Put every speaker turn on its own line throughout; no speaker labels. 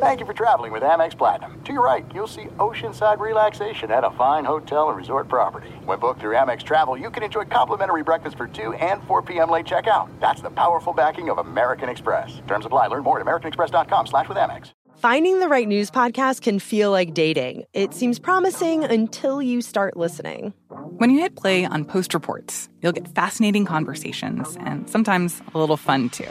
Thank you for traveling with Amex Platinum. To your right, you'll see oceanside relaxation at a fine hotel and resort property. When booked through Amex Travel, you can enjoy complimentary breakfast for 2 and 4 p.m. late checkout. That's the powerful backing of American Express. Terms apply. Learn more at americanexpress.com slash with Amex.
Finding the right news podcast can feel like dating. It seems promising until you start listening.
When you hit play on Post Reports, you'll get fascinating conversations and sometimes a little fun too.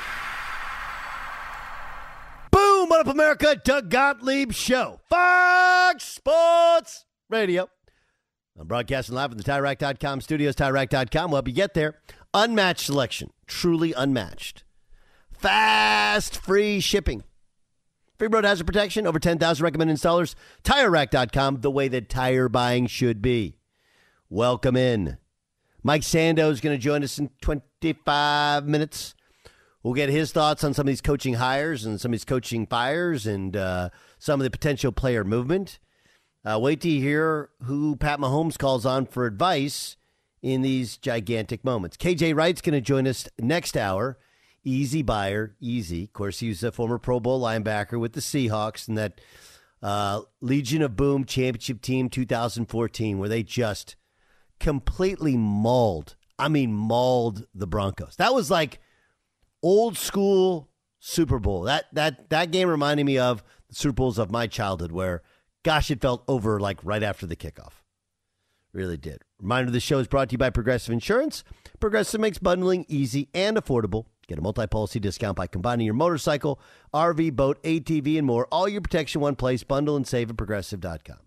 What up, America? Doug Gottlieb Show. Fox Sports Radio. I'm broadcasting live from the TireRack.com studios, TireRack.com. We'll help you get there. Unmatched selection. Truly unmatched. Fast, free shipping. Free road hazard protection. Over 10,000 recommended installers. TireRack.com, the way that tire buying should be. Welcome in. Mike Sando is going to join us in 25 minutes. We'll get his thoughts on some of these coaching hires and some of these coaching fires and uh, some of the potential player movement. Uh, wait to hear who Pat Mahomes calls on for advice in these gigantic moments. KJ Wright's going to join us next hour. Easy Beyer, easy. Of course, he's a former Pro Bowl linebacker with the Seahawks and that uh, Legion of Boom championship team 2014, where they just completely mauled. I mean, mauled the Broncos. That was like old school Super Bowl. That that that game reminded me of the Super Bowls of my childhood, where gosh, it felt over like right after the kickoff. Really did. Reminder: the show is brought to you by Progressive Insurance. Progressive makes bundling easy and affordable. Get a multi-policy discount by combining your motorcycle, RV, boat, ATV, and more. All your protection one place. Bundle and save at progressive.com.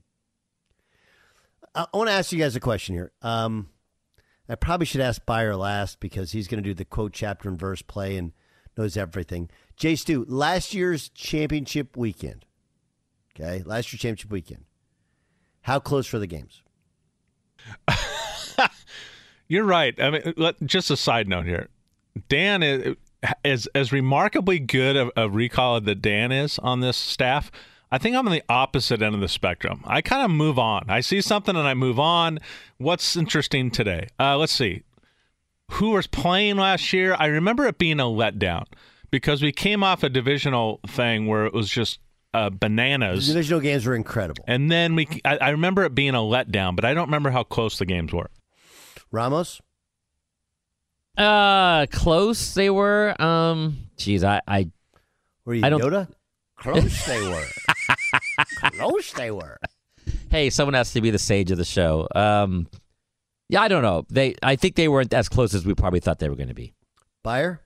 I want to ask you guys a question here. Um, I probably should ask Beyer last because he's going to do the quote, chapter, and verse play and knows everything. Jay Stu, last year's championship weekend. Okay, last year's championship weekend. How close for the games?
You're right. I mean, let, just a side note here. Dan is as as remarkably good of a recall that Dan is on this staff. I think I'm on the opposite end of the spectrum. I kind of move on. I see something and I move on. What's interesting today? Uh, let's see. Who was playing last year? I remember it being a letdown because we came off a divisional thing where it was just uh, bananas.
The divisional games were incredible.
And then we, I, I remember it being a letdown, but I don't remember how close the games were.
Ramos?
Uh, close they were. Um, geez, I, I,
Were you
I don't-
Yoda? Close they were. Close they were.
hey, someone has to be the sage of the show. Um, yeah, I don't know. They, I think they weren't as close as we probably thought they were going to be.
Beyer?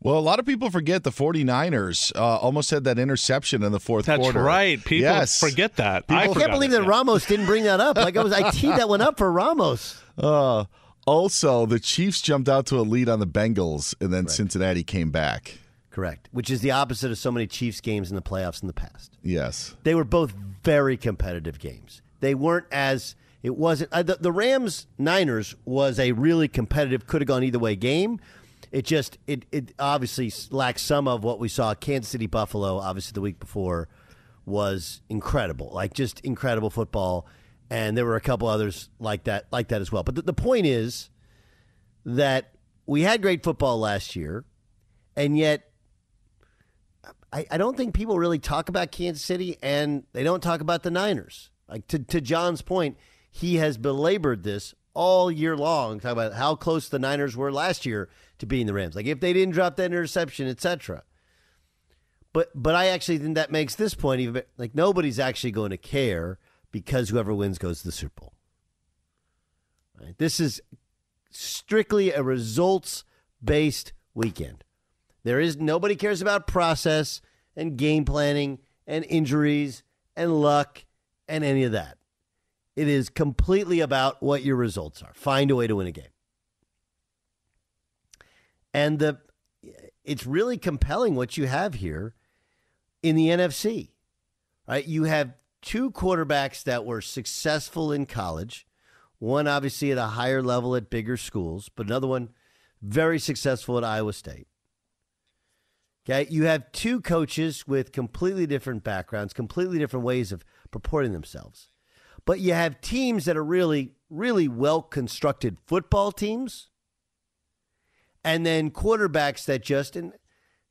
Well, a lot of people forget the 49ers uh, almost had that interception in the fourth
That's
quarter.
right. People
Yes.
forget that.
People-
I,
I can't believe
it,
that
yeah.
Ramos didn't bring that up. Like I was, I teed that one up for Ramos.
Uh, also, the Chiefs jumped out to a lead on the Bengals, and then Cincinnati came back.
Correct. Which is the opposite of so many Chiefs games in the playoffs in the past.
Yes.
They were both very competitive games. They weren't as it wasn't uh, the, the Rams Niners was a really competitive, could have gone either way game. It just it it obviously lacks some of what we saw. Kansas City Buffalo, obviously the week before, was incredible, like just incredible football. And there were a couple others like that, like that as well. But the, the point is that we had great football last year, and yet I, I don't think people really talk about Kansas City and they don't talk about the Niners. Like to, to John's point, he has belabored this all year long, talking about how close the Niners were last year to beating the Rams. Like if they didn't drop that interception, etc. But but I actually think that makes this point even like nobody's actually going to care because whoever wins goes to the Super Bowl. Right? This is strictly a results based weekend. There is nobody cares about process and game planning and injuries and luck and any of that. It is completely about what your results are. Find a way to win a game. And the it's really compelling what you have here in the NFC. Right? You have two quarterbacks that were successful in college. One obviously at a higher level at bigger schools, but another one very successful at Iowa State. Okay, you have two coaches with completely different backgrounds, completely different ways of purporting themselves. But you have teams that are really, really well constructed football teams. And then quarterbacks that just, and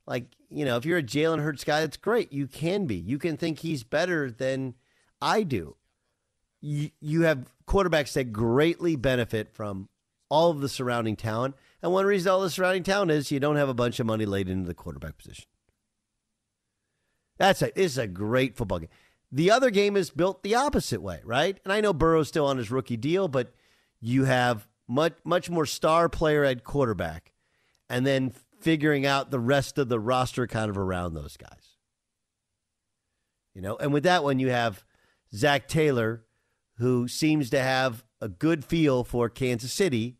like, you know, if you're a Jalen Hurts guy, that's great. You can be. You can think he's better than I do. You, you have quarterbacks that greatly benefit from all of the surrounding talent. And one reason all the surrounding town is you don't have a bunch of money laid into the quarterback position. That's a this is a great football game. The other game is built the opposite way, right? And I know Burrow's still on his rookie deal, but you have much much more star player at quarterback, and then figuring out the rest of the roster kind of around those guys. You know, and with that one you have Zac Taylor, who seems to have a good feel for Kansas City,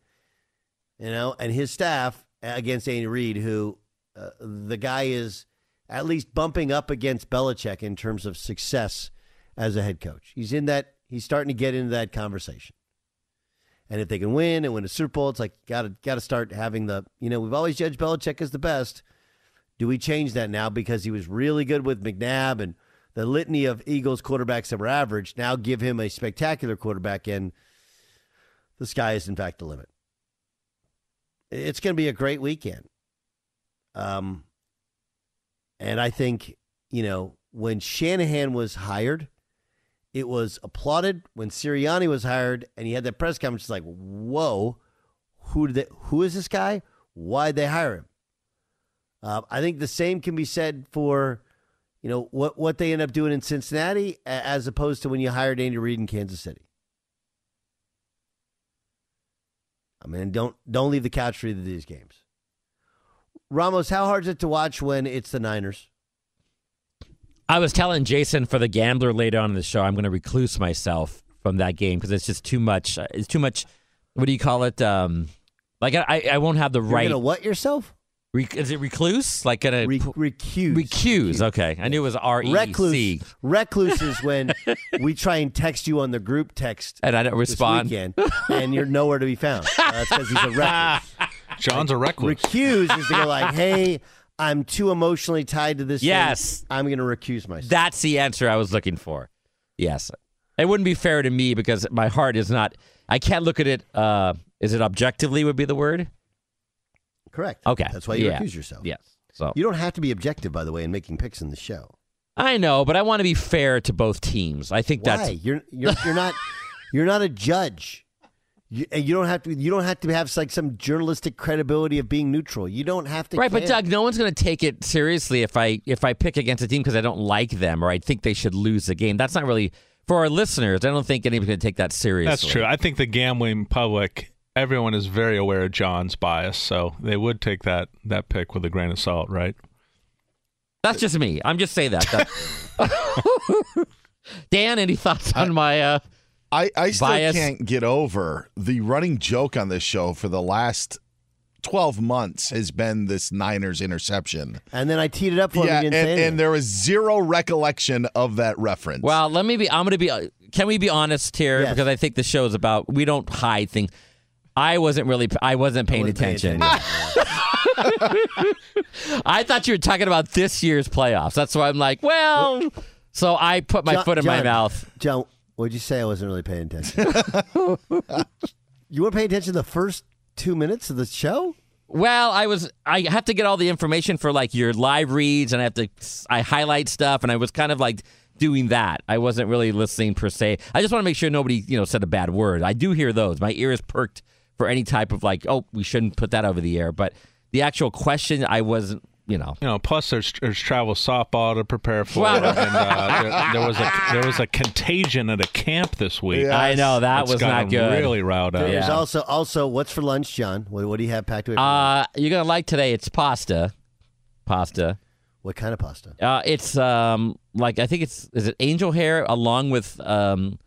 you know, and his staff against Andy Reid, who uh, the guy is at least bumping up against Belichick in terms of success as a head coach. He's in that. He's starting to get into that conversation. And if they can win and win a Super Bowl, it's like got to got to start having the. You know, we've always judged Belichick as the best. Do we change that now because he was really good with McNabb and the litany of Eagles quarterbacks that were average? Now give him a spectacular quarterback, and the sky is in fact the limit. It's going to be a great weekend. Um, and I think, you know, when Shanahan was hired, it was applauded. When Sirianni was hired and he had that press conference, like, whoa, who did they, who is this guy? Why'd they hire him? Uh, I think the same can be said for, you know, what, what they end up doing in Cincinnati as opposed to when you hired Andy Reid in Kansas City. I mean, don't don't leave the couch for either of these games. Ramos, how hard is it to watch when it's the Niners?
I was telling Jason for the gambler later on in the show, I'm going to recluse myself from that game because it's just too much. It's too much. What do you call it? Um, like I, I won't have the
You're
right.
gonna what yourself?
Re- is it recluse? Like gonna
Re- recuse.
recuse? Okay, I knew it was R E C.
Recluse. Recluse is when we try and text you on the group text
And I don't
this
respond.
weekend, and you're nowhere to be found. Uh, that's because he's a recluse.
John's a recluse.
Recuse is to go like, "Hey, I'm too emotionally tied to this. thing.
Yes.
I'm going to recuse myself."
That's the answer I was looking for. Yes. It wouldn't be fair to me because my heart is not. I can't look at it. Uh, is it objectively would be the word?
Correct.
Okay.
That's why you
Yeah.
recuse yourself.
Yes. So
You don't have to be objective, by the way, in making picks in the show.
I know, but I want to be fair to both teams. I think
Why?
that's
You're you're you're not you're not a judge. You, and you don't have to. You don't have to have like some journalistic credibility of being neutral. You don't have to.
right. But. Doug, no one's going to take it seriously if I if I pick against a team because I don't like them or I think they should lose the game. That's not really for our listeners, I don't think anybody's going to take that seriously.
That's true. I think the gambling public, everyone is very aware of John's bias, so they would take that that pick with a grain of salt, right?
That's just me. I'm just saying that. That- Dan, any thoughts on my? Uh,
I, I still
Bias.
can't get over the running joke on this show for the last 12 months has been this Niners interception.
And then I teed it up for
yeah,
him.
and,
He didn't say anything.
and there was zero recollection of that reference.
well, let me be. I'm going to be. uh, Can we be honest here?
Yes.
Because I think the show is about. We don't hide things. I wasn't really. I wasn't paying
wasn't paying
attention.
attention.
I thought you were talking about this year's playoffs. That's why I'm like, well. So I put my
John-
foot in my mouth.
John, what'd you say? I wasn't really paying attention. you weren't paying attention the first two minutes of the show?
Well, I was. I have to get all the information for like your live reads, and I have to. I highlight stuff, and I was kind of like doing that. I wasn't really listening per se. I just want to make sure nobody, you know, said a bad word. I do hear those. My ear is perked for any type of like, oh, we shouldn't put that over the air. But the actual question, I wasn't. You know,
You know, plus there's there's travel softball to prepare for,
Wow.
and uh, there, there was a there was a contagion at a camp this week.
Yeah.
I know that
It's
was not
him
good.
Really riled up.
There's
Yeah.
also also what's for lunch, John? What, what do you have packed away? For lunch?
uh, you're gonna like today. It's pasta, pasta.
what kind of pasta?
Uh, it's um like I think it's is it angel hair along with um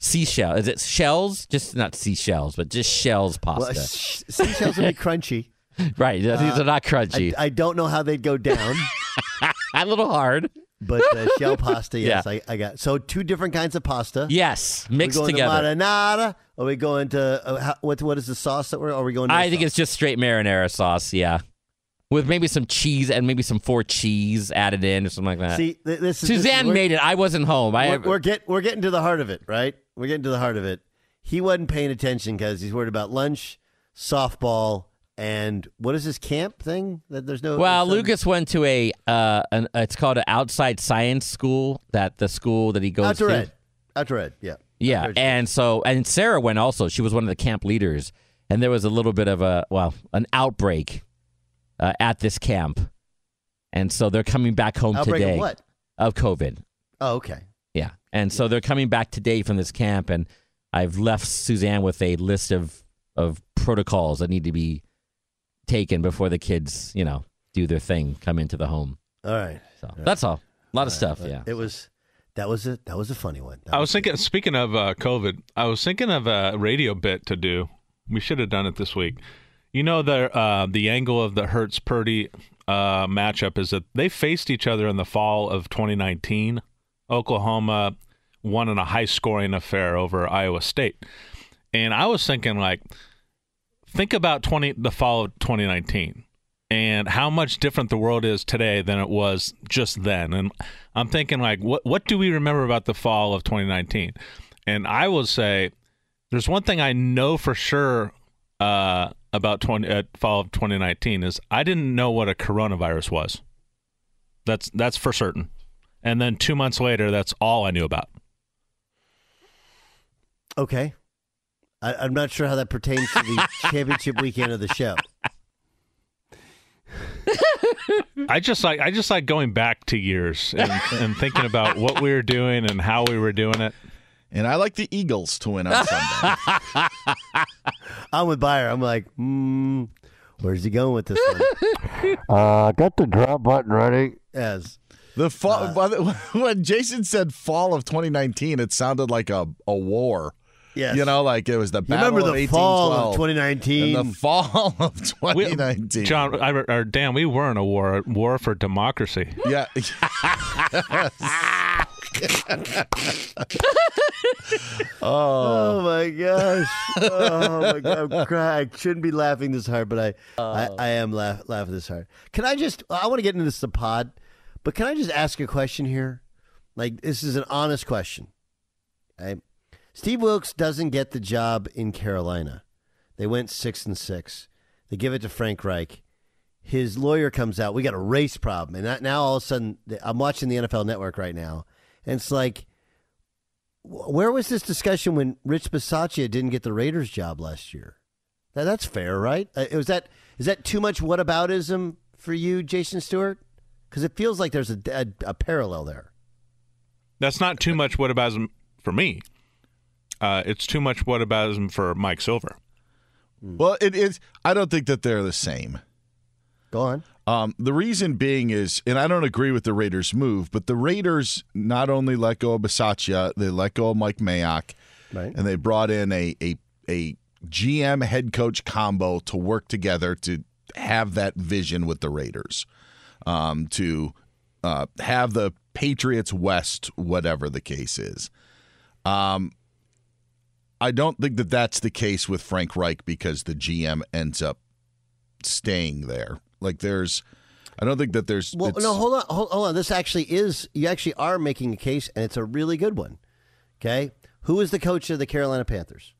seashell. Is it shells? Just not seashells, but just shells pasta.
Well, sh- seashells would be crunchy.
right. These are not crunchy.
I, I don't know how they'd go down,
a little hard.
but uh, shell pasta, yes,
Yeah.
I, I got. So two different kinds of pasta.
Yes,
we
mixed
going
together.
To marinara? Are we going to uh, how, what? What is the sauce that we're? Are we going? To
I think it's just straight marinara sauce. Yeah, with maybe some cheese and maybe some four cheese added in or something like that.
See, th- this is
Suzanne
this,
made it. I wasn't home. I
We're, we're get we're getting to the heart of it, right? We're getting to the heart of it. He wasn't paying attention because he's worried about lunch, softball, and what is this camp thing? That there's no.
well,
some-
Lucas went to a uh, an, it's called an outside science school. That the school that he goes
outdoor
to.
ed, outdoor ed, yeah,
Yeah,
Outdoor
and so and Sarah went also. She was one of the camp leaders, and there was a little bit of a well, an outbreak uh, at this camp, and so they're coming back home
Outbreak
today
of what?
of COVID.
Oh, okay.
Yeah, and so they're coming back today from this camp, and I've left Suzanne with a list of of protocols that need to be taken before the kids, you know, do their thing, come into the home.
All right.
So that's all. A lot of stuff. Yeah.
It was that was a that was a funny one. That
I was thinking. Speaking of uh, COVID, I was thinking of a radio bit to do. We should have done it this week. You know the uh, the angle of the Hurts Purdy uh, matchup is that they faced each other in the fall of 2019. Oklahoma won in a high scoring affair over Iowa State, and I was thinking like, think about 20 the fall of 2019 and how much different the world is today than it was just then. And I'm thinking like, what what do we remember about the fall of 2019? And I will say, there's one thing I know for sure uh, about 20 uh, fall of 2019 is I didn't know what a coronavirus was. That's that's for certain. And then two months later, that's all I knew about.
Okay. I, I'm not sure how that pertains to the championship weekend of the show.
I just like I just like going back to years and, and thinking about what we were doing and how we were doing it.
and I like the Eagles to win on Sunday.
I'm with Beyer. I'm like, hmm, where's he going with this one?
Uh, got the drop button ready.
As
The fall, uh. by the- when Jason said fall of 2019, it sounded like a, a war.
yes,
You know, like it was the
You
battle
remember
of
the fall of 2019?
The fall of
We-
2019.
John, I, or Dan, we were in a war, a war for democracy.
Yeah.
Oh. oh my gosh! Oh my god! I'm crying. I shouldn't be laughing this hard, but I, I, uh. I am laugh, laughing this hard. Can I just? I want to get into this the pod, but can I just ask a question here? Like this is an honest question. Steve Wilks doesn't get the job in Carolina. They went six and six. They give it to Frank Reich. His lawyer comes out. We got a race problem, and that, now all of a sudden, I'm watching the NFL Network right now, and it's like where was this discussion when Rich Bisaccia didn't get the Raiders job last year? Now, that's fair, right? Uh, was that is that too much whataboutism for you, Jason Stewart? Because it feels like there's a, a, a parallel there.
That's not too much whataboutism for me. Uh, it's too much whataboutism for Mike Silver.
Well, it is. I don't think that they're the same.
Go on.
Um, the reason being is, and I don't agree with the Raiders' move, but the Raiders not only let go of Bisaccia, they let go of Mike Mayock,
Right.
and they brought in a a a GM head coach combo to work together to have that vision with the Raiders, um, to uh, have the Patriots West, whatever the case is. Um, I don't think that that's the case with Frank Reich because the GM ends up staying there. Like there's, I don't think that there's.
Well, no, hold on, hold, hold on. This actually is you actually are making a case, and it's a really good one. Okay, who is the coach of the Carolina Panthers?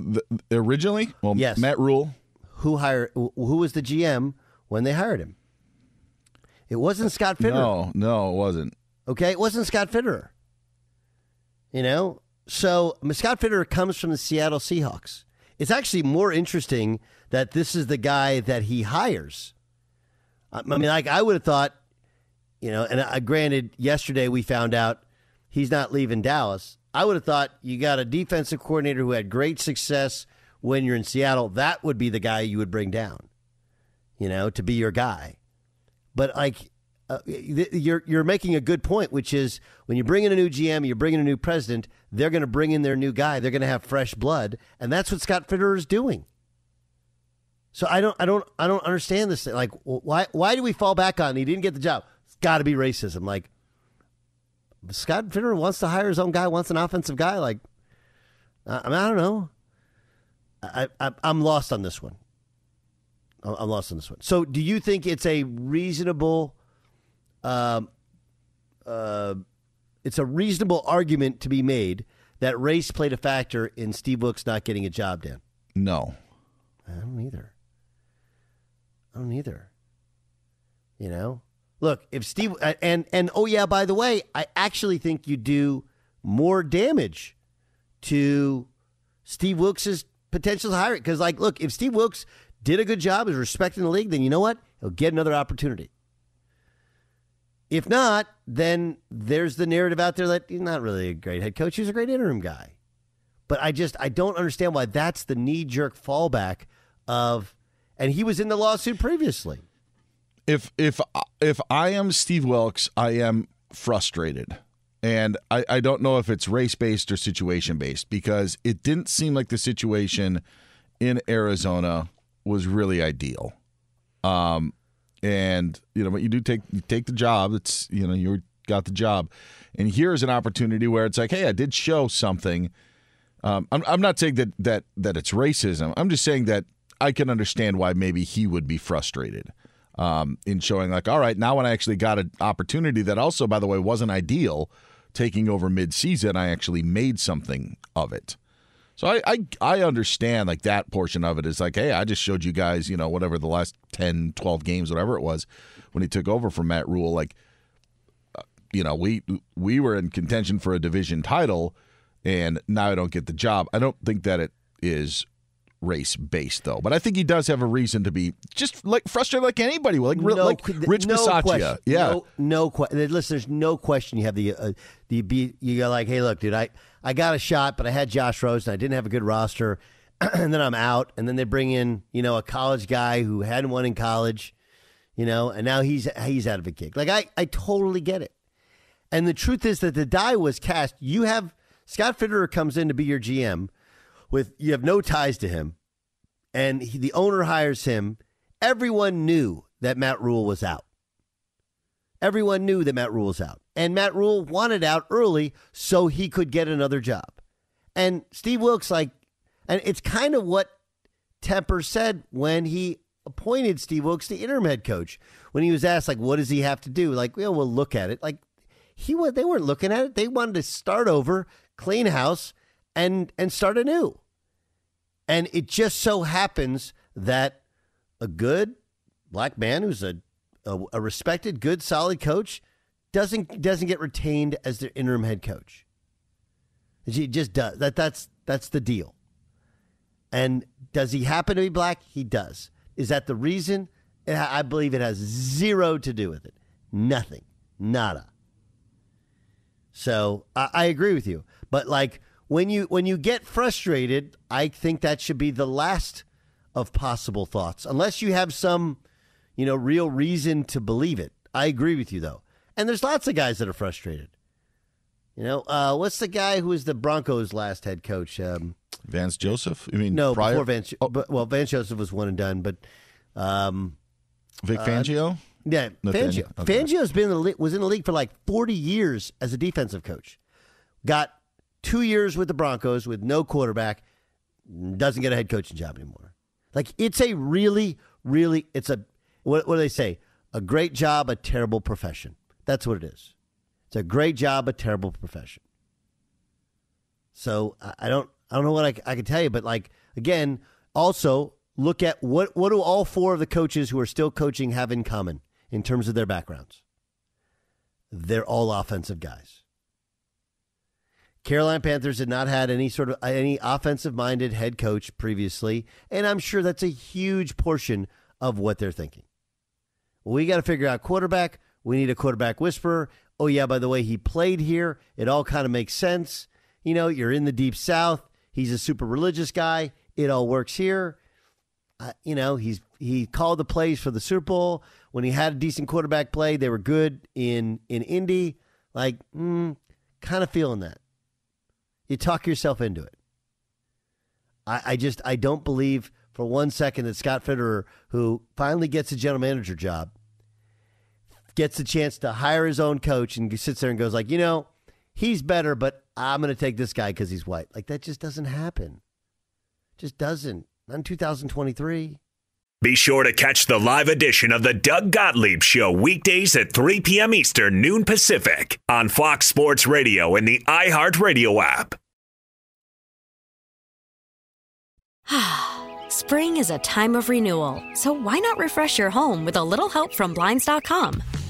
the, originally, well,
Yes.
Matt Rhule.
Who hired? Who was the GM when they hired him? It wasn't Scott Fitterer.
No, no, it wasn't.
Okay, it wasn't Scott Fitterer. You know, so Scott Fitterer comes from the Seattle Seahawks. It's actually more interesting that this is the guy that he hires. I mean, like I would have thought, you know, and uh, granted, yesterday we found out he's not leaving Dallas. I would have thought you got a defensive coordinator who had great success when you're in Seattle. That would be the guy you would bring down, you know, to be your guy. But like, uh, you're you're making a good point, which is when you bring in a new GM, you're bringing a new president. They're going to bring in their new guy. They're going to have fresh blood, and that's what Scott Fitterer is doing. So I don't I don't I don't understand this. thing. Like, why why do we fall back on he didn't get the job? It's got to be racism. Like, Scott Fitterer wants to hire his own guy, wants an offensive guy. Like, I I don't know. I, I I'm lost on this one. I'm lost on this one. So, do you think it's a reasonable, um, uh, it's a reasonable argument to be made that race played a factor in Steve Wilks not getting a job, Dan?
No.
I don't either. I don't either. You know, look if Steve and and oh yeah, by the way, I actually think you do more damage to Steve Wilks's potential hiring because, like, look, if Steve Wilks did a good job, is respecting the league, then you know what, he'll get another opportunity. If not, then there's the narrative out there that he's not really a great head coach; he's a great interim guy. But I just I don't understand why that's the knee jerk fallback of, and he was in the lawsuit previously.
If if if I am Steve Wilks, I am frustrated. And I, I don't know if it's race based or situation based because it didn't seem like the situation in Arizona was really ideal. Um, and you know, but you do take you take the job. It's you know you got the job, and here's an opportunity where it's like, hey, I did show something. Um, I'm I'm not saying that that that it's racism. I'm just saying that I can understand why maybe he would be frustrated um, in showing like, all right, now when I actually got an opportunity that also, by the way, wasn't ideal, taking over mid-season, I actually made something of it. So I, I I understand like that portion of it is like, hey, I just showed you guys, you know, whatever the last 10, 12 games, whatever it was, when he took over from Matt Rhule, like, uh, you know, we we were in contention for a division title, and now I don't get the job. I don't think that it is race based though, but I think he does have a reason to be just like frustrated like anybody, like re- like Rich
no
Bisaccia.
question.
Yeah,
no, no question. Listen, there's no question. You have the uh, the be you go like, hey, look, dude, I I got a shot, but I had Josh Rosen. I didn't have a good roster, and then I'm out. And then they bring in you know a college guy who hadn't won in college, you know, and now he's he's out of a gig. Like I I totally get it. And the truth is that the die was cast. You have Scott Fitterer comes in to be your GM with you have no ties to him, and he, the owner hires him. Everyone knew that Matt Rhule was out. Everyone knew that Matt Rhule was out, and Matt Rhule wanted out early so he could get another job. And Steve Wilks, like, and it's kind of what Tepper said when he appointed Steve Wilks the interim head coach. When he was asked, like, what does he have to do? Like, well, we'll look at it. Like, he was, they weren't looking at it. They wanted to start over, clean house, and and start anew. And it just so happens that a good black man who's a, a, a respected, good, solid coach doesn't doesn't get retained as their interim head coach. He just does that. That's that's the deal. And does he happen to be black? He does. Is that the reason? I believe it has zero to do with it. Nothing. Nada. So I, I agree with you. But like when you when you get frustrated, I think that should be the last of possible thoughts, unless you have some, you know, real reason to believe it. I agree with you though, and there's lots of guys that are frustrated. You know, uh, what's the guy who was the Broncos' last head coach? Um,
Vance Joseph? I mean,
no,
prior?
before Vance. But, well, Vance Joseph was one and done, but um,
Vic
uh,
Fangio?
yeah,
Nathaniel,
Fangio.
okay.
Fangio's been in the league, was in the league for like 40 years as a defensive coach. Got two years with the Broncos with no quarterback. Doesn't get a head coaching job anymore. Like it's a really, really, it's a what, what do they say? A great job, a terrible profession. That's what it is. It's a great job, a terrible profession. So I, don't, I don't know what I, I can tell you, but like again, also look at what what do all four of the coaches who are still coaching have in common in terms of their backgrounds? They're all offensive guys. Carolina Panthers had not had any sort of any offensive minded head coach previously, and I'm sure that's a huge portion of what they're thinking. We got to figure out quarterback. We need a quarterback whisperer. Oh yeah, by the way, he played here. It all kind of makes sense. You know, you're in the deep south. He's a super religious guy. It all works here. Uh, you know, he's he called the plays for the Super Bowl when he had a decent quarterback play. They were good in in Indy. Like, mm, kind of feeling that. You talk yourself into it. I, I just I don't believe for one second that Scott Fitterer, who finally gets a general manager job, gets a chance to hire his own coach and sits there and goes like, you know, he's better, but I'm going to take this guy because he's white. Like that just doesn't happen. Just doesn't. Not in 2023.
Be sure to catch the live edition of the Doug Gottlieb Show weekdays at 3 p.m. Eastern, noon Pacific on Fox Sports Radio and the iHeartRadio app.
Spring is a time of renewal, so why not refresh your home with a little help from Blinds.com?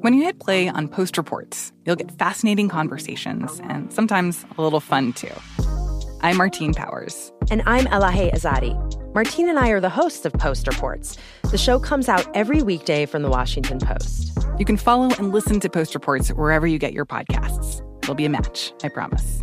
When you hit play on Post Reports, you'll get fascinating conversations and sometimes a little fun too. I'm Martine Powers.
And I'm Elahe Azadi. Martine and I are the hosts of Post Reports. The show comes out every weekday from the Washington Post.
You can follow and listen to Post Reports wherever you get your podcasts. It'll be a match, I promise.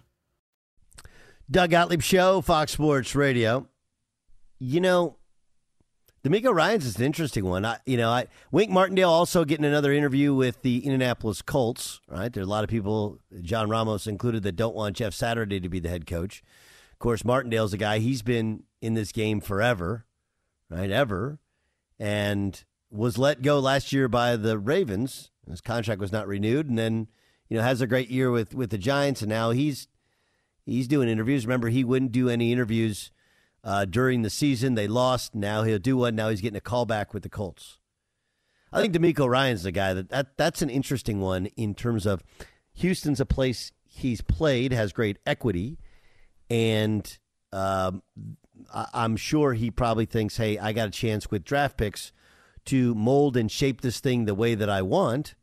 Doug Gottlieb Show, Fox Sports Radio. You know, DeMeco Ryans is an interesting one. I, you know, I, Wink Martindale also getting another interview with the Indianapolis Colts. Right, there are a lot of people, John Ramos included, that don't want Jeff Saturday to be the head coach. Of course, Martindale's a guy. He's been in this game forever, right? Ever, and was let go last year by the Ravens. His contract was not renewed, and then you know has a great year with with the Giants, and now he's he's doing interviews. Remember, he wouldn't do any interviews uh, during the season. They lost. Now he'll do one. Now he's getting a call back with the Colts. I think DeMeco Ryans the guy that, that that's an interesting one in terms of Houston's a place he's played, has great equity, and um, I, I'm sure he probably thinks, hey, I got a chance with draft picks to mold and shape this thing the way that I want.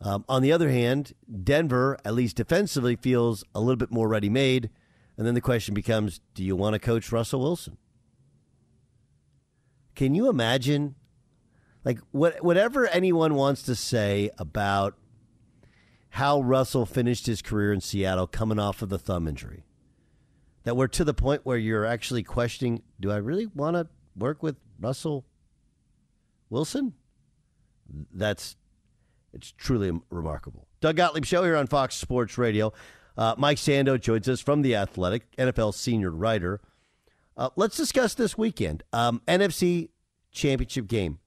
Um, on the other hand, Denver, at least defensively, feels a little bit more ready made. And then the question becomes do you want to coach Russell Wilson? Can you imagine? Like, what, whatever anyone wants to say about how Russell finished his career in Seattle coming off of the thumb injury, that we're to the point where you're actually questioning do I really want to work with Russell Wilson? That's it's truly remarkable. Doug Gottlieb Show here on Fox Sports Radio. Uh, Mike Sando joins us from The Athletic, NFL senior writer. Uh, let's discuss this weekend. Um, NFC Championship game.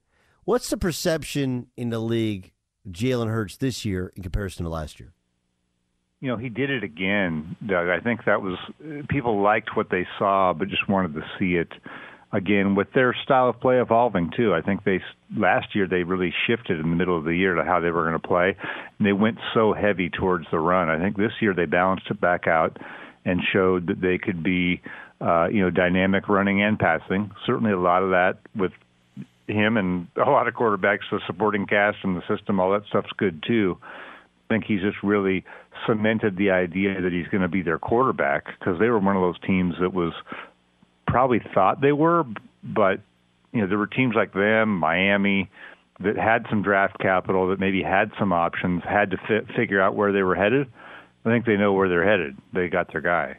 What's the perception in the league Jalen Hurts this year in comparison to last year?
You know, he did it again, Doug. I think that was people liked what they saw, but just wanted to see it again with their style of play evolving too. I think they last year they really shifted in the middle of the year to how they were going to play, and they went so heavy towards the run. I think this year they balanced it back out and showed that they could be, uh, you know, dynamic running and passing. Certainly a lot of that with him and a lot of quarterbacks, the supporting cast and the system, all that stuff's good too. I think he's just really cemented the idea that he's going to be their quarterback because they were one of those teams that was probably thought they were, but you know there were teams like them, Miami, that had some draft capital, that maybe had some options, had to fit, figure out where they were headed. I think they know where they're headed. They got their guy.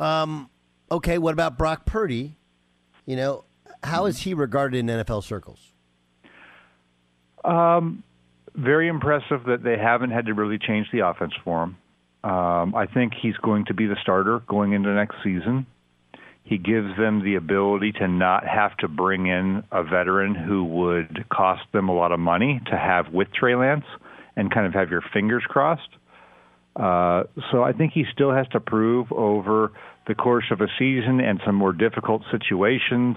Um. Okay. What about Brock Purdy? You know, how is he regarded in NFL circles?
Um, very impressive that they haven't had to really change the offense for him. Um, I think he's going to be the starter going into next season. He gives them the ability to not have to bring in a veteran who would cost them a lot of money to have with Trey Lance and kind of have your fingers crossed. Uh, so I think he still has to prove over the course of a season and some more difficult situations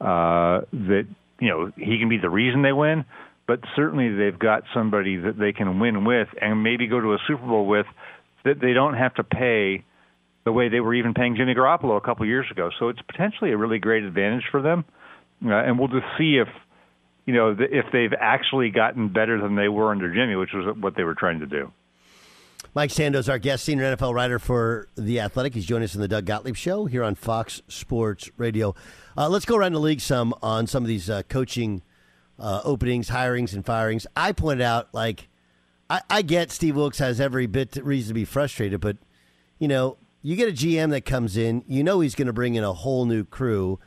uh, that you know he can be the reason they win. But certainly they've got somebody that they can win with and maybe go to a Super Bowl with that they don't have to pay the way they were even paying Jimmy Garoppolo a couple years ago. So it's potentially a really great advantage for them, uh, and we'll just see if you know if they've actually gotten better than they were under Jimmy, which was what they were trying to do.
Mike Sando's, our guest, senior NFL writer for The Athletic. He's joining us in the Doug Gottlieb Show here on Fox Sports Radio. Uh, let's go around the league some on some of these uh, coaching uh, openings, hirings, and firings. I pointed out, like, I, I get Steve Wilks has every bit reason to be frustrated, but, you know, you get a GM that comes in, you know he's going to bring in a whole new crew.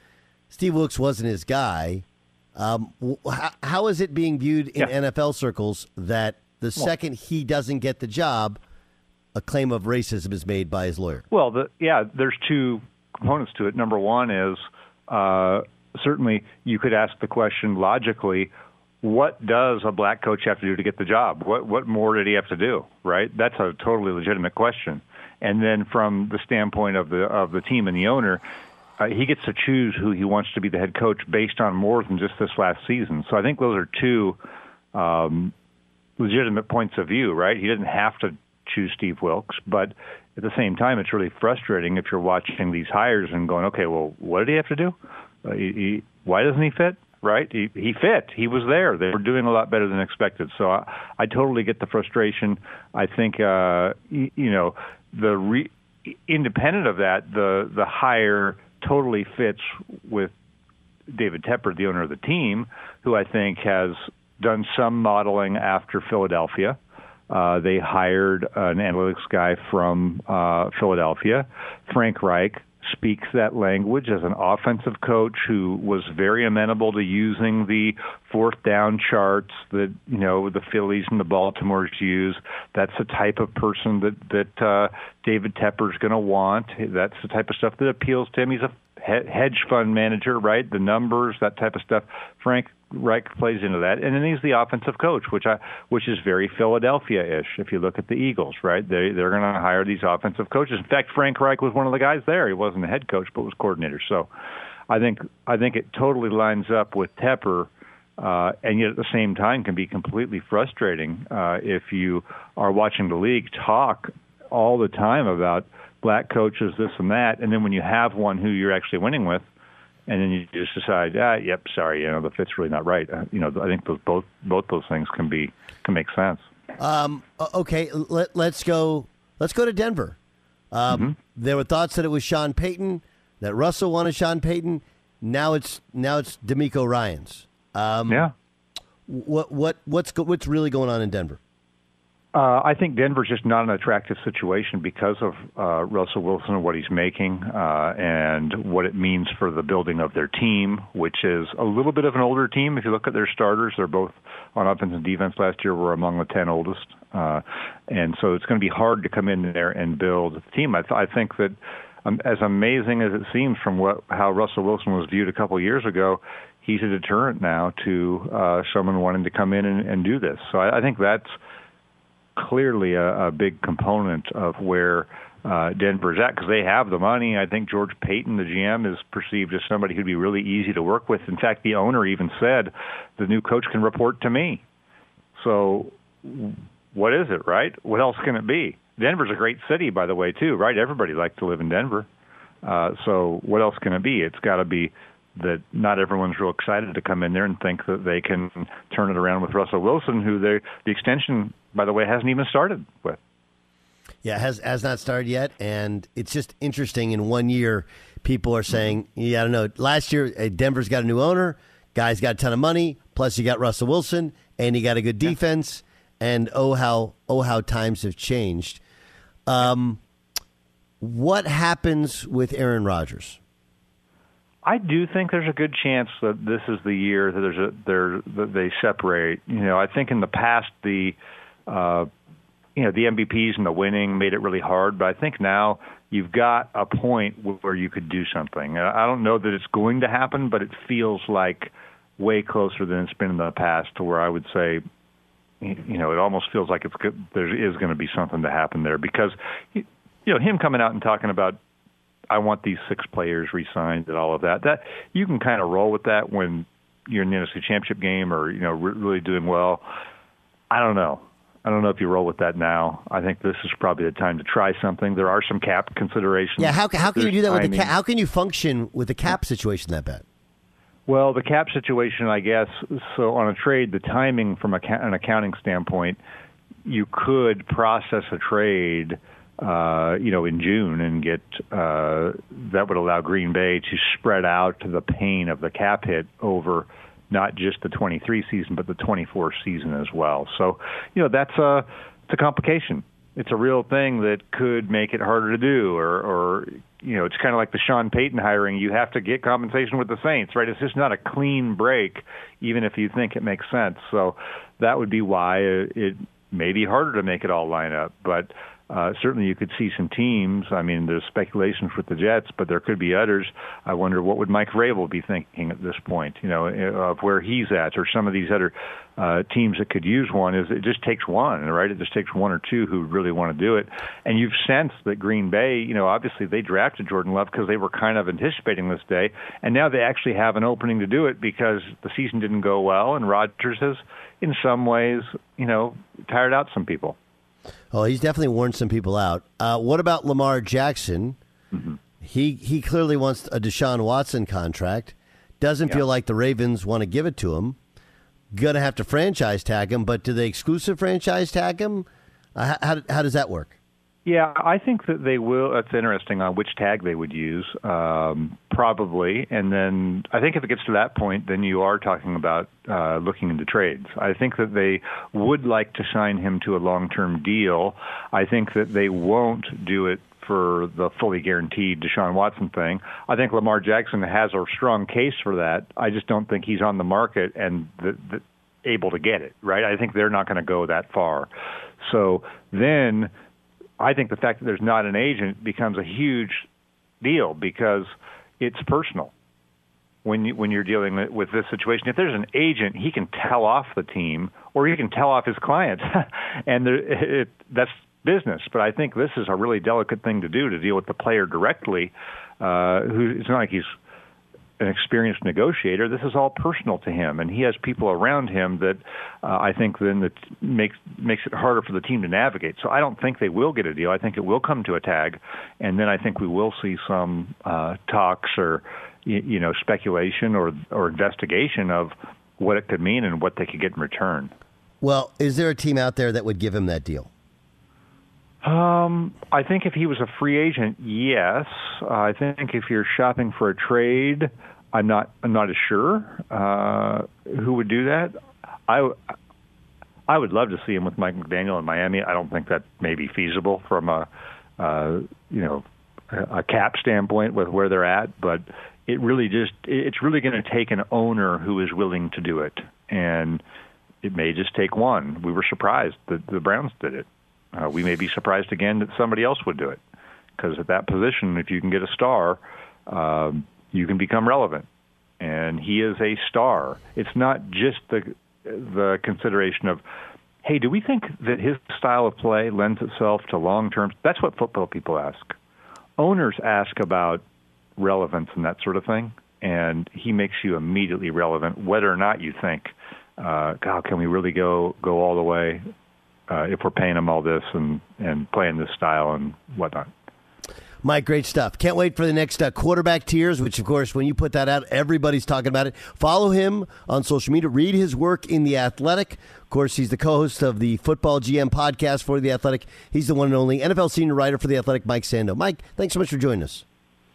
Steve Wilks wasn't his guy. Um, how, how is it being viewed in yeah. NFL circles that the second he doesn't get the job, a claim of racism is made by his lawyer?
Well, the, yeah, there's two components to it. Number one is uh, certainly you could ask the question logically what does a black coach have to do to get the job? What what more did he have to do? Right? That's a totally legitimate question. And then from the standpoint of the of the team and the owner, uh, he gets to choose who he wants to be the head coach based on more than just this last season. So I think those are two um, legitimate points of view. Right? He didn't have to choose Steve Wilks, but at the same time, it's really frustrating if you're watching these hires and going, okay, well, what did he have to do? Uh, he, he, why doesn't he fit? Right? He, he fit. He was there. They were doing a lot better than expected. So I, I totally get the frustration. I think, uh, you, you know, the re, independent of that, the the hire totally fits with David Tepper, the owner of the team, who I think has done some modeling after Philadelphia. Uh, they hired an analytics guy from uh, Philadelphia. Frank Reich speaks that language as an offensive coach who was very amenable to using the fourth down charts that you know the Phillies and the Baltimores use. That's the type of person that that uh, David Tepper's going to want. That's the type of stuff that appeals to him. He's a hedge fund manager, right? The numbers, that type of stuff. Frank Reich plays into that, and then he's the offensive coach, which I which is very Philadelphia-ish. If you look at the Eagles, right, they they're going to hire these offensive coaches. In fact, Frank Reich was one of the guys there. He wasn't the head coach, but was coordinator. So, I think I think it totally lines up with Tepper. Uh, and yet at the same time can be completely frustrating uh, if you are watching the league talk all the time about black coaches, this and that, and then when you have one who you're actually winning with, and then you just decide, ah, yep, sorry, you know, the fit's really not right. Uh, you know, I think those, both both those things can be can make sense.
Um, okay, let, us go. Let's go to Denver. Um, mm-hmm. There were thoughts that it was Sean Payton, that Russell wanted Sean Payton. Now it's now it's DeMeco Ryans. Um,
yeah.
What what what's what's really going on in Denver?
Uh, I think Denver's just not an attractive situation because of uh, Russell Wilson and what he's making uh, and what it means for the building of their team, which is a little bit of an older team. If you look at their starters, they're both on offense and defense last year were among the 10 oldest. Uh, and so it's going to be hard to come in there and build a team. I, th- I think that um, as amazing as it seems from what how Russell Wilson was viewed a couple years ago, he's a deterrent now to uh, someone wanting to come in and, and do this. So I, I think that's – clearly a, a big component of where uh, Denver's at because they have the money. I think George Paton, the GM, is perceived as somebody who'd be really easy to work with. In fact, the owner even said the new coach can report to me. So, what is it, right? What else can it be? Denver's a great city, by the way, too, right? Everybody likes to live in Denver. Uh, so, what else can it be? It's got to be that not everyone's real excited to come in there and think that they can turn it around with Russell Wilson, who they, the extension by the way, hasn't even started with.
Yeah, has has not started yet, and it's just interesting. In one year, people are saying, "Yeah, I don't know." Last year, uh, Denver's got a new owner, guy's got a ton of money, plus you got Russell Wilson, and you got a good defense. And oh how oh how times have changed. Um, what happens with Aaron Rodgers?
I do think there's a good chance that this is the year that there's a there that they separate. You know, I think in the past the uh, you know, the MVPs and the winning made it really hard. But I think now you've got a point where you could do something. I don't know that it's going to happen, but it feels like way closer than it's been in the past to where I would say, you know, it almost feels like it's good, there is going to be something to happen there because, you know, him coming out and talking about I want these six players re-signed and all of that. That you can kind of roll with that when you're in the NFC Championship game or you know really doing well. I don't know. I don't know if you roll with that now. I think this is probably the time to try something. There are some cap considerations.
Yeah, how, how can There's you do that timing. with the cap? How can you function with the cap situation that bad?
Well, the cap situation, I guess. So on a trade, the timing from a, an accounting standpoint, you could process a trade, uh, you know, in June and get uh, that would allow Green Bay to spread out the pain of the cap hit over not just the 23 season, but the 24 season as well. So, you know, that's a it's a complication. It's a real thing that could make it harder to do, or, or you know, it's kind of like the Sean Payton hiring. You have to get compensation with the Saints, right? It's just not a clean break, even if you think it makes sense. So that would be why it may be harder to make it all line up. But uh, certainly, you could see some teams. I mean, there's speculations with the Jets, but there could be others. I wonder what would Mike Vrabel be thinking at this point, you know, of where he's at, or some of these other uh, teams that could use one. Is it just takes one, right? It just takes one or two who really want to do it. And you've sensed that Green Bay, you know, obviously they drafted Jordan Love because they were kind of anticipating this day, and now they actually have an opening to do it because the season didn't go well, and Rodgers has, in some ways, you know, tired out some people.
Oh, he's definitely worn some people out. Uh, what about Lamar Jackson?
Mm-hmm.
He he clearly wants a Deshaun Watson contract. Doesn't
Yeah.
feel like the Ravens want to give it to him. Gonna have to franchise tag him, but do they exclusive franchise tag him? Uh, how, how, how does that work?
Yeah, I think that they will. That's interesting on which tag they would use, um, probably. And then I think if it gets to that point, then you are talking about uh, looking into trades. I think that they would like to sign him to a long-term deal. I think that they won't do it for the fully guaranteed Deshaun Watson thing. I think Lamar Jackson has a strong case for that. I just don't think he's on the market and the, the, able to get it. Right? I think they're not going to go that far. So then I think the fact that there's not an agent becomes a huge deal because it's personal. When you, when you're dealing with this situation, if there's an agent, he can tell off the team or he can tell off his clients, and there, it, that's business. But I think this is a really delicate thing to do to deal with the player directly. Uh, who it's not like he's an experienced negotiator. This is all personal to him, and he has people around him that uh, I think then that makes makes it harder for the team to navigate. So I don't think they will get a deal. I think it will come to a tag, and then I think we will see some uh, talks or you, you know speculation or or investigation of what it could mean and what they could get in return.
Well, is there a team out there that would give him that deal?
Um, I think if he was a free agent, yes. Uh, I think if you're shopping for a trade, I'm not. I'm not as sure uh, who would do that. I. I would love to see him with Mike McDaniel in Miami. I don't think that may be feasible from a, uh, you know, a cap standpoint with where they're at. But it really just it's really going to take an owner who is willing to do it, and it may just take one. We were surprised that the Browns did it. Uh, we may be surprised again that somebody else would do it because at that position, if you can get a star, um, you can become relevant. And he is a star. It's not just the the consideration of, hey, do we think that his style of play lends itself to long term? That's what football people ask. Owners ask about relevance and that sort of thing, and he makes you immediately relevant, whether or not you think, uh, God, can we really go go all the way? Uh, if we're paying them all this and and playing this style and whatnot.
Mike, great stuff. Can't wait for the next uh, quarterback tiers, which, of course, when you put that out, everybody's talking about it. Follow him on social media. Read his work in The Athletic. Of course, he's the co host of the Football GM podcast for The Athletic. He's the one and only NFL senior writer for The Athletic, Mike Sando. Mike, thanks so much for joining us.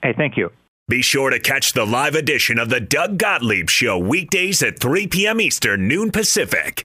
Hey, thank you.
Be sure to catch the live edition of the Doug Gottlieb Show weekdays at 3 p.m. Eastern, noon Pacific.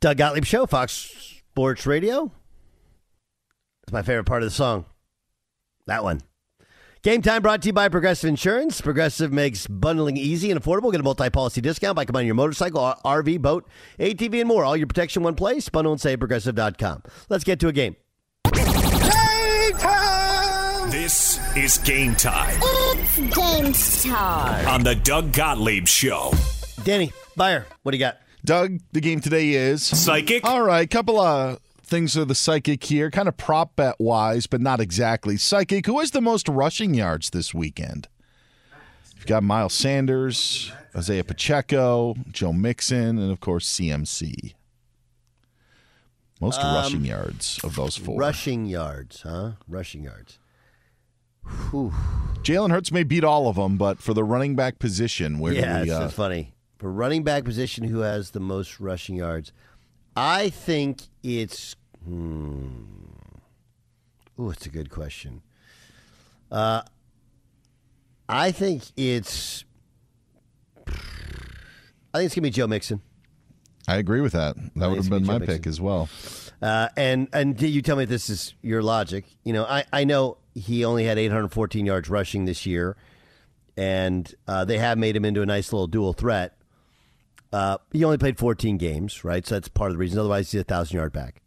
Doug Gottlieb Show, Fox Sports Radio. That's my favorite part of the song. That one. Game time brought to you by Progressive Insurance. Progressive makes bundling easy and affordable. Get a multi policy discount by combining your motorcycle, RV, boat, ATV, and more. All your protection in one place. Bundle and save progressive.com. Let's get to a game. Game time!
This is game time
It's game time.
on the Doug Gottlieb Show.
Danny, Beyer, what do you got?
Doug, the game today is
Psychic.
All right, couple of things for the psychic here, kind of prop bet wise, but not exactly. Psychic, who has the most rushing yards this weekend? You've got Miles Sanders, Isaiah Pacheco, Joe Mixon, and of course CMC. Most
Um,
rushing yards of those four.
Rushing yards, huh? Rushing yards. Whew.
Jalen Hurts may beat all of them, but for the running back position, where
yeah,
do
it's,
we? Uh,
it's funny. For running back position, who has the most rushing yards? I think it's. Hmm. Ooh, it's a good question. Uh, I think it's. I think it's gonna be Joe Mixon.
I agree with that. That would have been
gonna
my
be Joe
pick as well.
Uh, and and you tell me this is your logic. You know, I, I know he only had 814 yards rushing this year, and uh, they have made him into a nice little dual threat. Uh, he only played 14 games, right? So that's part of the reason. Otherwise, he's a thousand yard back.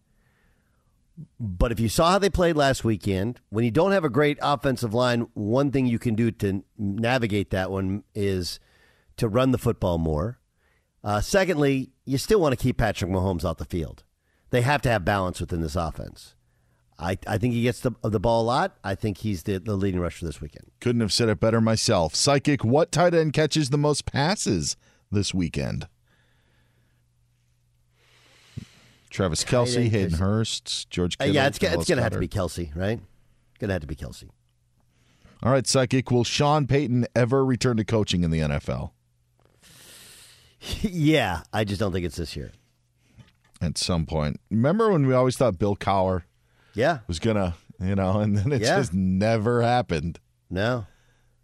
But if you saw how they played last weekend, when you don't have a great offensive line, one thing you can do to navigate that one is to run the football more. Uh, secondly, you still want to keep Patrick Mahomes off the field. They have to have balance within this offense. I, I think he gets the, the ball a lot. I think he's the, the leading rusher this weekend.
Couldn't have said it better myself. Psychic, what tight end catches the most passes this weekend? Travis
Kelce,
Hayden Hurst, George
Uh, yeah, it's, go- it's going to have to be Kelce, right? Going to have to be Kelce.
All right, Psychic, will Sean Payton ever return to coaching in the NFL?
yeah, I just don't think it's this year.
At some point. Remember when we always thought Bill Cowher
Yeah.
was going to, you know, and then it
Yeah.
just never happened.
No.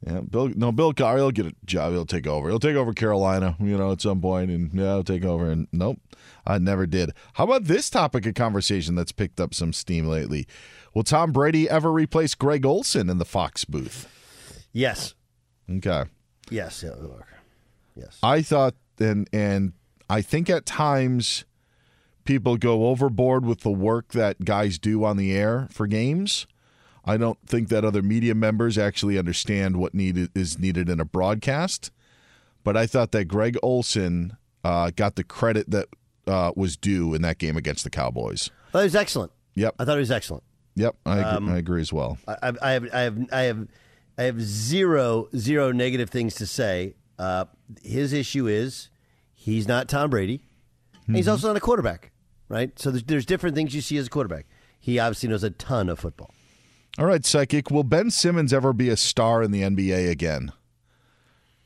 Yeah, Bill. No, Bill Cowher. He'll get a job. He'll take over. He'll take over Carolina. You know, at some point, and yeah, he'll take over. And nope, I never did. How about this topic of conversation that's picked up some steam lately? Will Tom Brady ever replace Greg Olsen in the Fox booth?
Yes.
Okay.
Yes. yeah. Yes.
I thought, and and I think at times people go overboard with the work that guys do on the air for games. I don't think that other media members actually understand what needed is needed in a broadcast. But I thought that Greg Olsen uh, got the credit that uh, was due in that game against the Cowboys.
I thought was excellent.
Yep.
I thought it was excellent.
Yep, I agree,
Um,
I agree as well.
I, I, have, I have, I have, I have zero, zero negative things to say. Uh, his issue is he's not Tom Brady. And he's also not a quarterback, right? So there's, there's different things you see as a quarterback. He obviously knows a ton of football.
All right, psychic. Will Ben Simmons ever be a star in the NBA again?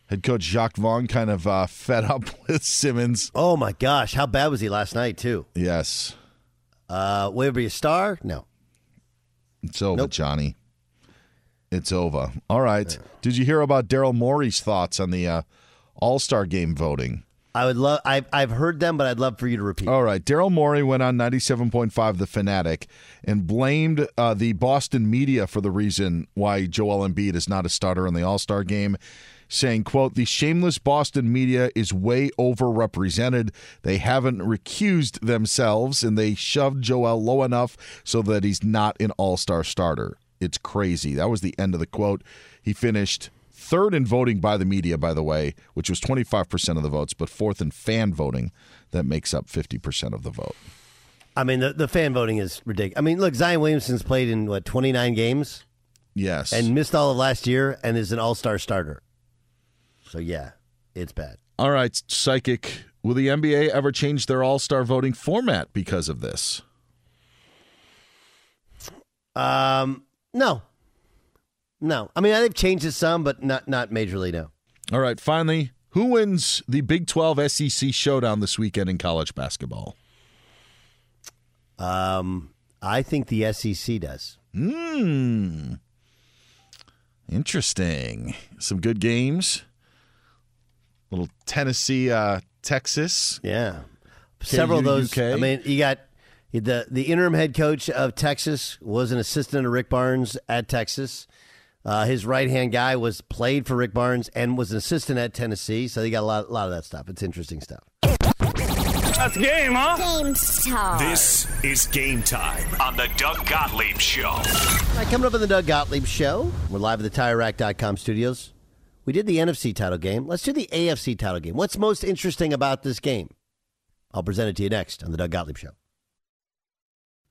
Head coach Jacque Vaughn kind of uh, fed up with Simmons.
Oh my gosh, how bad was he last night too?
Yes,
Uh, will he be a star? No.
it's over, Johnny. It's over. All right. Did you hear about Daryl Morey's thoughts on the uh, All Star Game voting?
I would love. I've I've heard them, but I'd love for you to repeat.
All right. Daryl Morey went on 97.5 The Fanatic and blamed uh, the Boston media for the reason why Joel Embiid is not a starter in the All Star game. saying, quote, the shameless Boston media is way overrepresented. They haven't recused themselves and they shoved Joel low enough so that he's not an all-star starter. It's crazy. That was the end of the quote. He finished third in voting by the media, by the way, which was 25% of the votes, but fourth in fan voting. That makes up 50% of the vote.
I mean, the, the fan voting is ridiculous. I mean, look, Zion Williamson's played in, what, 29 games?
Yes.
And missed all of last year and is an all star starter. So, yeah, it's bad.
All right, psychic. Will the NBA ever change their all star voting format because of this?
Um, no. No. I mean, they've changed it some, but not, not majorly, no.
All right, finally, who wins the Big 12 SEC showdown this weekend in college basketball?
Um, I think the SEC does.
Hmm. Interesting. Some good games. Little Tennessee, uh, Texas.
Yeah. Several of those.
UK.
I mean, you got the the interim head coach of Texas was an assistant to Rick Barnes at Texas. Uh, his right hand guy was played for Rick Barnes and was an assistant at Tennessee. So you got a lot, a lot of that stuff. It's interesting stuff.
That's game, huh?
Game time.
This is game time on the Doug Gottlieb Show.
All right, coming up on the Doug Gottlieb Show, we're live at the TireRack.com studios. We did the NFC title game. Let's do the AFC title game. What's most interesting about this game? I'll present it to you next on the Doug Gottlieb Show.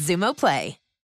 Xumo Play.